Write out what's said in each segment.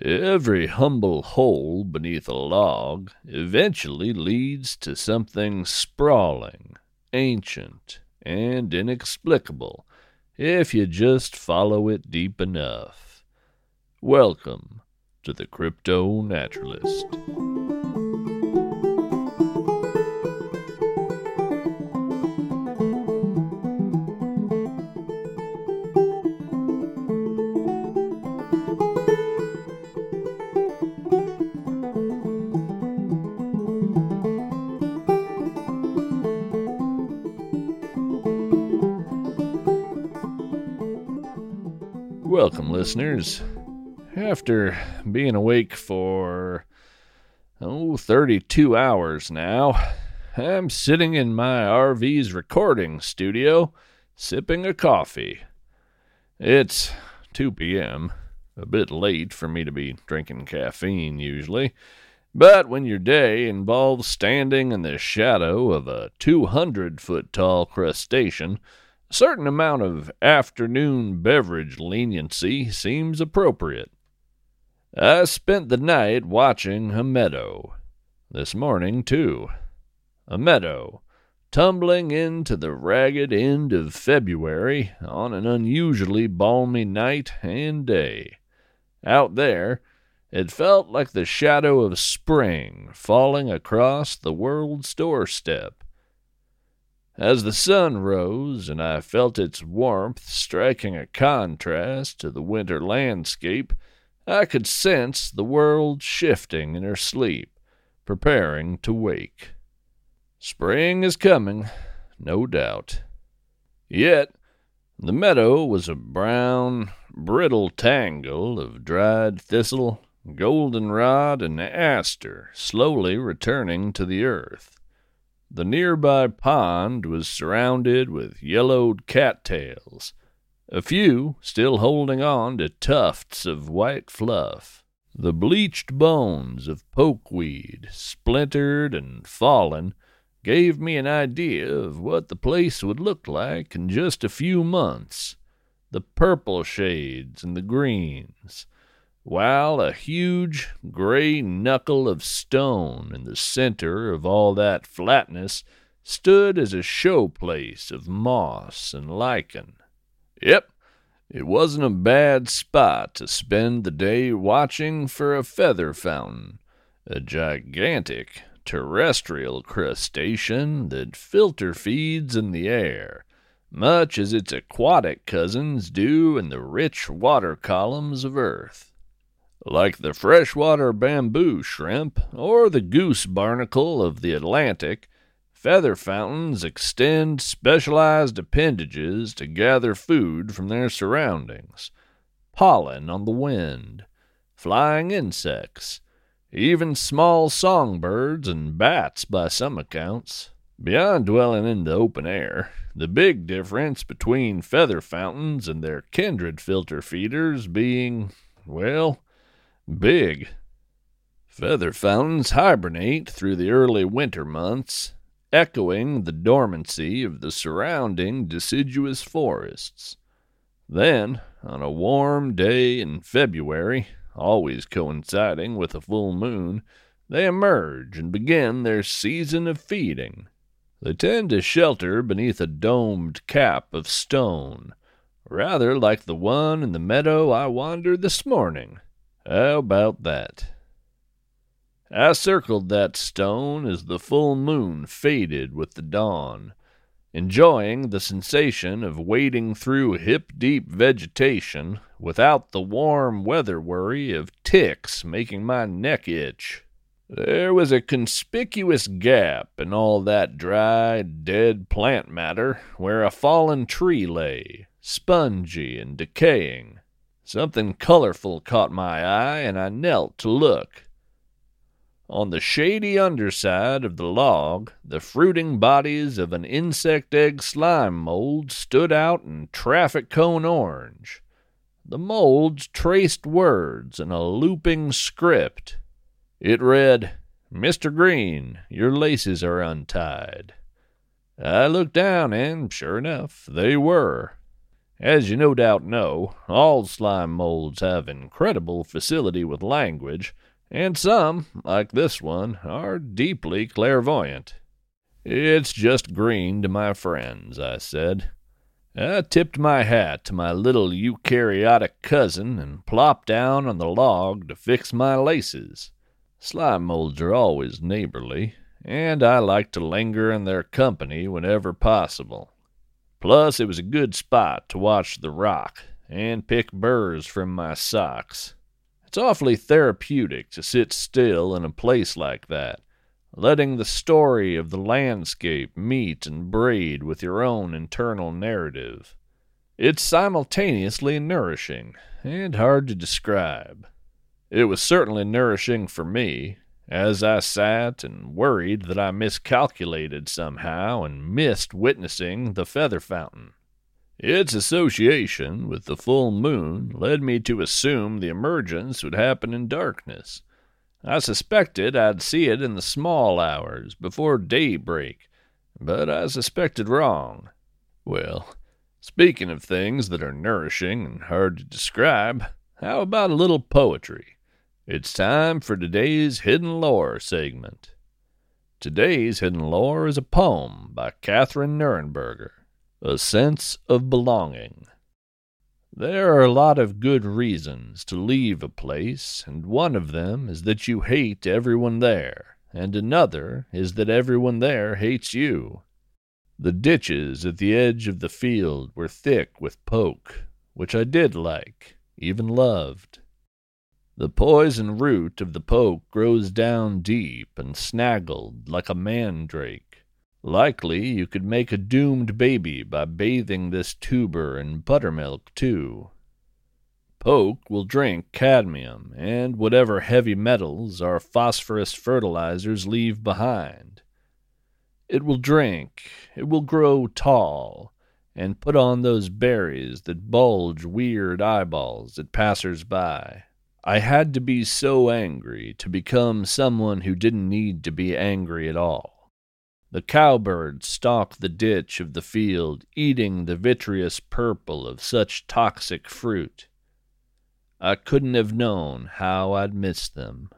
Every humble hole beneath a log eventually leads to something sprawling, ancient, and inexplicable if you just follow it deep enough. Welcome to the Crypto Naturalist. Welcome, listeners. After being awake for, oh, 32 hours now, I'm sitting in my RV's recording studio, sipping a coffee. It's 2 p.m., a bit late for me to be drinking caffeine usually, but when your day involves standing in the shadow of a 200 foot tall crustacean, certain amount of afternoon beverage leniency seems appropriate. I spent the night watching a meadow. This morning, too. A meadow, tumbling into the ragged end of February on an unusually balmy night and day. Out there, it felt like the shadow of spring falling across the world's doorstep. As the sun rose and I felt its warmth striking a contrast to the winter landscape, I could sense the world shifting in her sleep, preparing to wake. Spring is coming, no doubt. Yet, the meadow was a brown, brittle tangle of dried thistle, goldenrod, and aster slowly returning to the earth. The nearby pond was surrounded with yellowed cattails, a few still holding on to tufts of white fluff. The bleached bones of pokeweed, splintered and fallen, gave me an idea of what the place would look like in just a few months. The purple shades and the greens, while a huge gray knuckle of stone in the center of all that flatness stood as a showplace of moss and lichen. Yep, it wasn't a bad spot to spend the day watching for a feather fountain, a gigantic terrestrial crustacean that filter feeds in the air, much as its aquatic cousins do in the rich water columns of Earth like the freshwater bamboo shrimp or the goose barnacle of the Atlantic, feather fountains extend specialized appendages to gather food from their surroundings pollen on the wind, flying insects, even small songbirds and bats by some accounts. Beyond dwelling in the open air, the big difference between feather fountains and their kindred filter feeders being, well, Big. Feather fountains hibernate through the early winter months, echoing the dormancy of the surrounding deciduous forests. Then, on a warm day in February, always coinciding with a full moon, they emerge and begin their season of feeding. They tend to shelter beneath a domed cap of stone, rather like the one in the meadow I wandered this morning. How about that? I circled that stone as the full moon faded with the dawn, enjoying the sensation of wading through hip deep vegetation without the warm weather worry of ticks making my neck itch. There was a conspicuous gap in all that dry, dead plant matter where a fallen tree lay, spongy and decaying. Something colorful caught my eye, and I knelt to look. On the shady underside of the log, the fruiting bodies of an insect egg slime mold stood out in traffic cone orange. The molds traced words in a looping script. It read, Mr. Green, your laces are untied. I looked down, and sure enough, they were As you no doubt know, all slime molds have incredible facility with language, and some, like this one, are deeply clairvoyant. It's just green to my friends, I said. I tipped my hat to my little eukaryotic cousin and plopped down on the log to fix my laces. Slime molds are always neighborly, and I like to linger in their company whenever possible. Plus, it was a good spot to watch the rock and pick burrs from my socks. It's awfully therapeutic to sit still in a place like that, letting the story of the landscape meet and braid with your own internal narrative. It's simultaneously nourishing and hard to describe. It was certainly nourishing for me, as I sat and worried that I miscalculated somehow and missed witnessing the feather fountain. Its association with the full moon led me to assume the emergence would happen in darkness. I suspected I'd see it in the small hours before daybreak, but I suspected wrong. Well, speaking of things that are nourishing and hard to describe, how about a little poetry? It's time for today's Hidden Lore segment. Today's Hidden Lore is a poem by Kathryn Nuernberger, A Sense of Belonging. There are a lot of good reasons to leave a place, and one of them is that you hate everyone there, and another is that everyone there hates you. The ditches at the edge of the field were thick with poke, which I did like, even loved. The poison root of the poke grows down deep and snaggled like a mandrake. Likely you could make a doomed baby by bathing this tuber in buttermilk, too. Poke will drink cadmium and whatever heavy metals our phosphorus fertilizers leave behind. It will drink, it will grow tall, and put on those berries that bulge weird eyeballs at passers by. I had to be so angry to become someone who didn't need to be angry at all. The cowbirds stalk the ditch of the field, eating the vitreous purple of such toxic fruit. I couldn't have known how I'd miss them.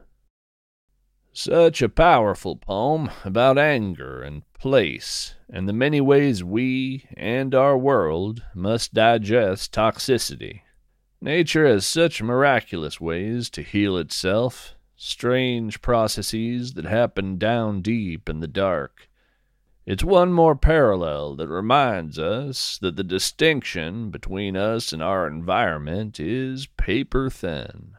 Such a powerful poem about anger and place, and the many ways we and our world must digest toxicity. Nature has such miraculous ways to heal itself, strange processes that happen down deep in the dark. It's one more parallel that reminds us that the distinction between us and our environment is paper thin.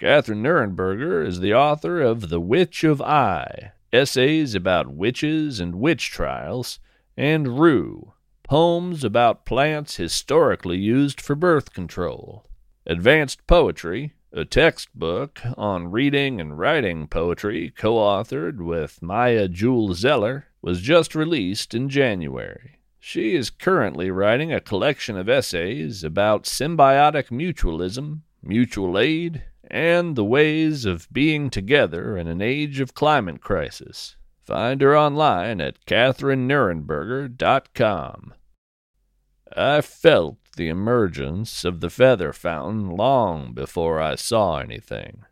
Kathryn Nuernberger is the author of The Witch of Eye, essays about witches and witch trials, and Rue, poems about plants historically used for birth control. Advanced Poetry, a textbook on reading and writing poetry co authored with Maya Jewell Zeller, was just released in January. She is currently writing a collection of essays about symbiotic mutualism, mutual aid, and the ways of being together in an age of climate crisis. Find her online at kathrynnuernberger.com. I felt the emergence of the feather fountain long before I saw anything.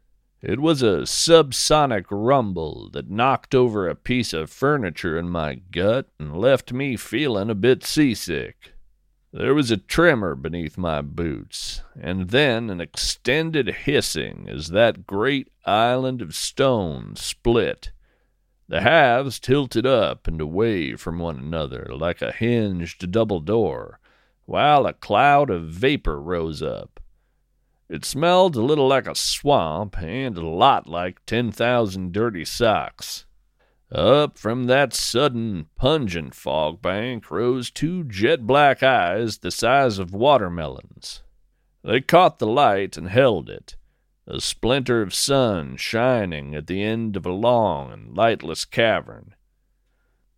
It was a subsonic rumble that knocked over a piece of furniture in my gut and left me feeling a bit seasick. There was a tremor beneath my boots, and then an extended hissing as that great island of stone split the halves tilted up and away from one another like a hinged double door, while a cloud of vapor rose up. It smelled a little like a swamp and a lot like 10,000 dirty socks. Up from that sudden, pungent fog bank rose two jet black eyes the size of watermelons. They caught the light and held it, a splinter of sun shining at the end of a long and lightless cavern.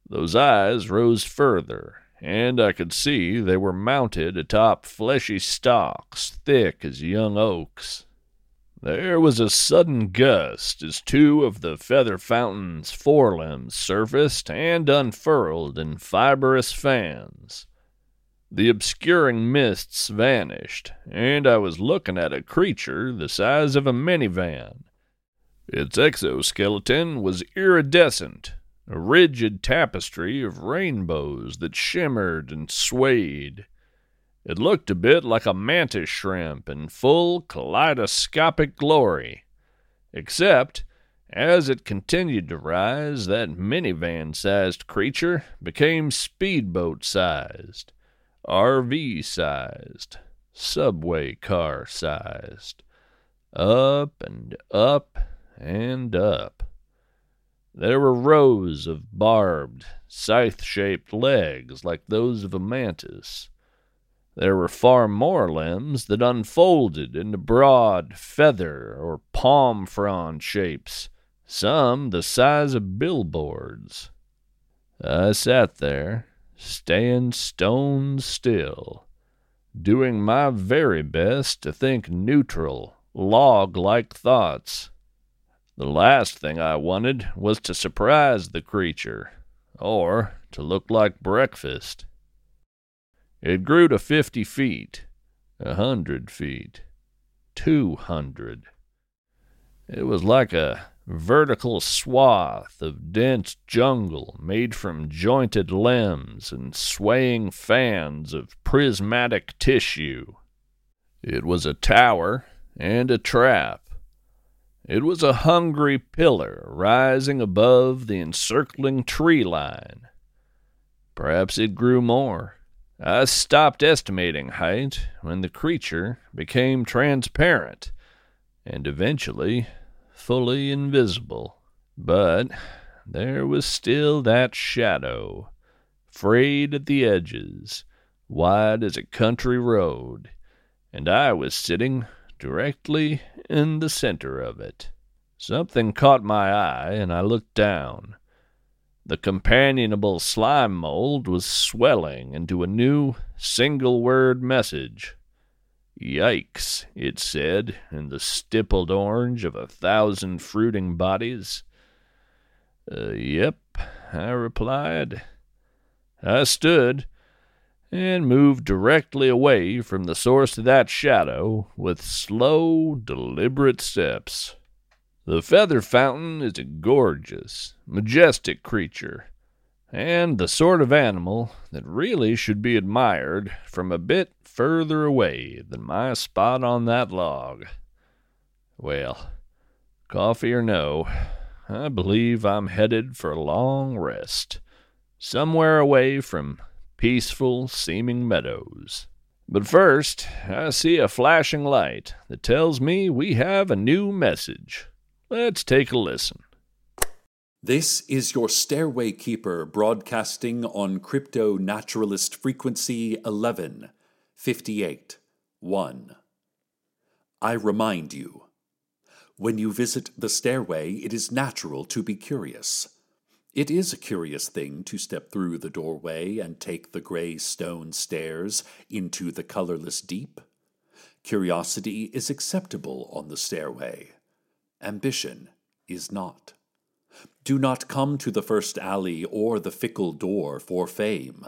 Those eyes rose further, and I could see they were mounted atop fleshy stalks thick as young oaks. There was a sudden gust as two of the feather fountain's forelimbs surfaced and unfurled in fibrous fans. The obscuring mists vanished, and I was looking at a creature the size of a minivan. Its exoskeleton was iridescent, a rigid tapestry of rainbows that shimmered and swayed. It looked a bit like a mantis shrimp in full kaleidoscopic glory, except as it continued to rise, that minivan sized creature became speedboat sized. RV sized, subway car sized, up and up and up. There were rows of barbed, scythe shaped legs like those of a mantis. There were far more limbs that unfolded into broad feather or palm frond shapes, some the size of billboards. I sat there, staying stone still, doing my very best to think neutral, log like thoughts. The last thing I wanted was to surprise the creature, or to look like breakfast. It grew to fifty feet, a hundred feet, two hundred. It was like a vertical swath of dense jungle made from jointed limbs and swaying fans of prismatic tissue. It was a tower and a trap. It was a hungry pillar rising above the encircling tree line. Perhaps it grew more. I stopped estimating height when the creature became transparent and eventually fully invisible, but there was still that shadow, frayed at the edges, wide as a country road, and I was sitting directly in the center of it. Something caught my eye, and I looked down. The companionable slime mold was swelling into a new single word message. Yikes, it said, in the stippled orange of a thousand fruiting bodies. Uh, yep, I replied. I stood and moved directly away from the source of that shadow with slow, deliberate steps. The feather fountain is a gorgeous, majestic creature, and the sort of animal that really should be admired from a bit further away than my spot on that log. Well, coffee or no, I believe I'm headed for a long rest, somewhere away from peaceful seeming meadows. But first, I see a flashing light that tells me we have a new message. Let's take a listen. This is your Stairway Keeper broadcasting on Crypto Naturalist Frequency 11 58 1. I remind you when you visit the stairway, it is natural to be curious. It is a curious thing to step through the doorway and take the gray stone stairs into the colorless deep. Curiosity is acceptable on the stairway. Ambition is not. Do not come to the first alley or the fickle door for fame.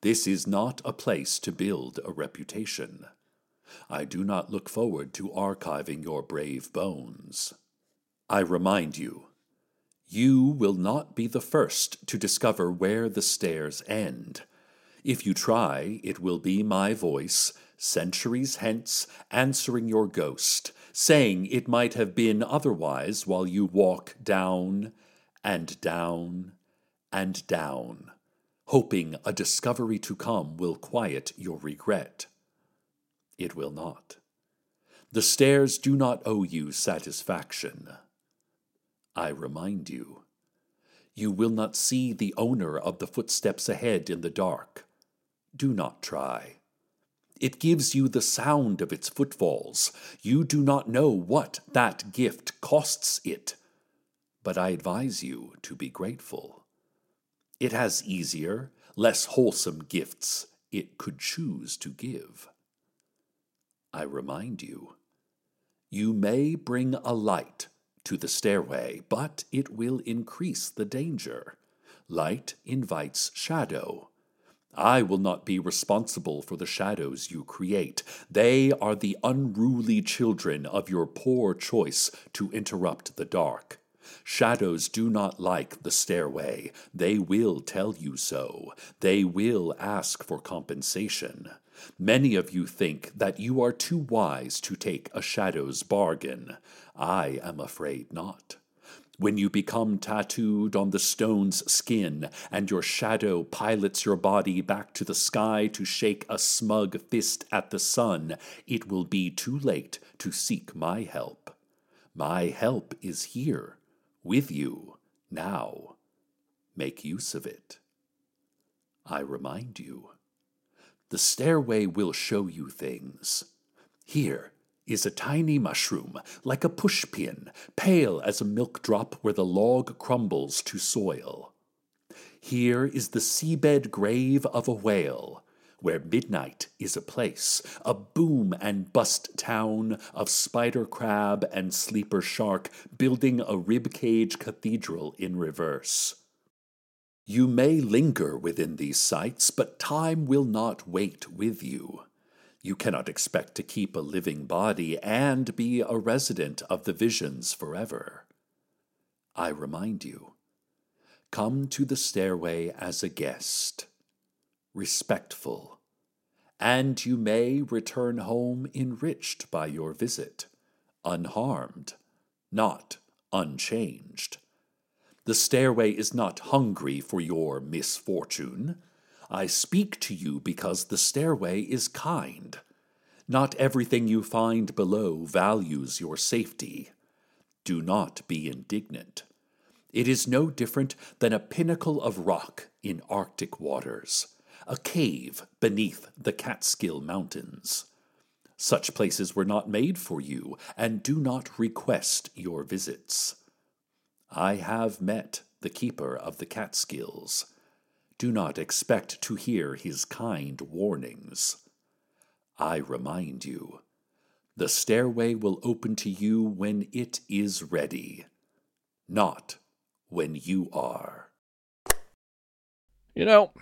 This is not a place to build a reputation. I do not look forward to archiving your brave bones. I remind you, you will not be the first to discover where the stairs end. If you try, it will be my voice, centuries hence, answering your ghost, saying it might have been otherwise while you walk down and down and down hoping a discovery to come will quiet your regret. It will not. The stairs do not owe you satisfaction. I remind you, you will not see the owner of the footsteps ahead in the dark. Do not try. It gives you the sound of its footfalls. You do not know what that gift costs it, but I advise you to be grateful. It has easier, less wholesome gifts it could choose to give. I remind you, you may bring a light to the stairway, but it will increase the danger. Light invites shadow. I will not be responsible for the shadows you create. They are the unruly children of your poor choice to interrupt the dark. Shadows do not like the stairway. They will tell you so. They will ask for compensation. Many of you think that you are too wise to take a shadow's bargain. I am afraid not. When you become tattooed on the stone's skin and your shadow pilots your body back to the sky to shake a smug fist at the sun, it will be too late to seek my help. My help is here, with you, now. Make use of it. I remind you. The stairway will show you things. Here, is a tiny mushroom, like a pushpin, pale as a milk drop where the log crumbles to soil. Here is the seabed grave of a whale, where midnight is a place, a boom and bust town of spider crab and sleeper shark building a ribcage cathedral in reverse. You may linger within these sights, but time will not wait with you. You cannot expect to keep a living body and be a resident of the visions forever. I remind you come to the stairway as a guest, respectful, and you may return home enriched by your visit, unharmed, not unchanged. The stairway is not hungry for your misfortune. I speak to you because the stairway is kind. Not everything you find below values your safety. Do not be indignant. It is no different than a pinnacle of rock in Arctic waters, a cave beneath the Catskill Mountains. Such places were not made for you, and do not request your visits. I have met the keeper of the Catskills do not expect to hear his kind warnings. I remind you, the stairway will open to you when it is ready, not when you are. You know,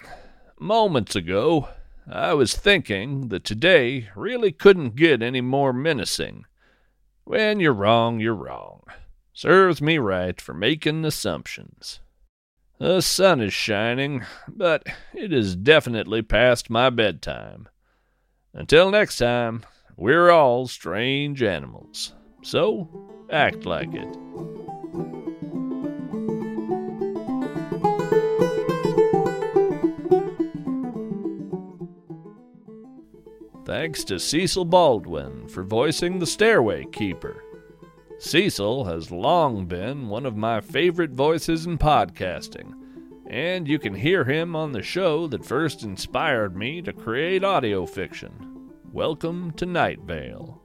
moments ago, I was thinking that today really couldn't get any more menacing. When you're wrong, you're wrong. Serves me right for making assumptions. The sun is shining, but it is definitely past my bedtime. Until next time, we're all strange animals, so act like it. Thanks to Cecil Baldwin for voicing the Stairway Keeper. Cecil has long been one of my favorite voices in podcasting, and you can hear him on the show that first inspired me to create audio fiction. Welcome to Night Vale.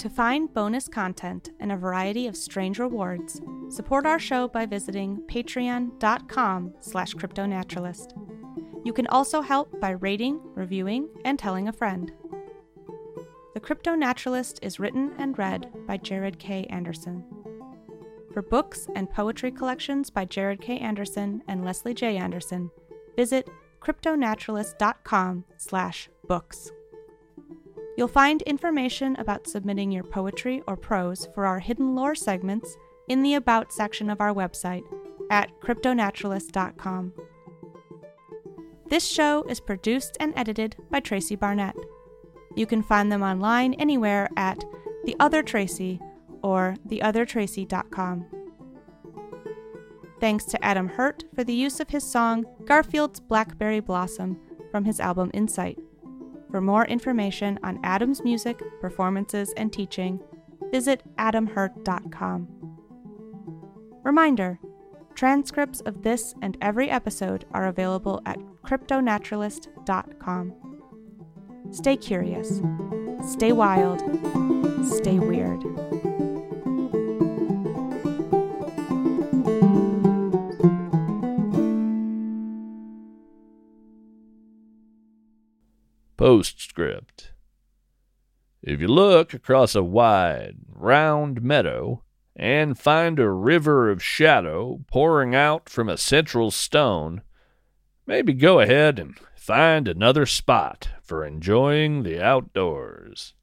To find bonus content and a variety of strange rewards, support our show by visiting patreon.com slash cryptonaturalist. You can also help by rating, reviewing, and telling a friend. The Crypto Naturalist is written and read by Jarod K. Anderson. For books and poetry collections by Jarod K. Anderson and Leslie J. Anderson, visit cryptonaturalist.com/books. You'll find information about submitting your poetry or prose for our hidden lore segments in the about section of our website at cryptonaturalist.com. This show is produced and edited by Tracy Barnett. You can find them online anywhere at The Other Tracy or theothertracy.com. Thanks to Adam Hurt for the use of his song Garfield's Blackberry Blossom from his album Insight. For more information on Adam's music, performances, and teaching, visit adamhurt.com. Reminder transcripts of this and every episode are available at cryptonaturalist.com. Stay curious, stay wild, stay weird. Postscript If you look across a wide, round meadow and find a river of shadow pouring out from a central stone, maybe go ahead and find another spot for enjoying the outdoors.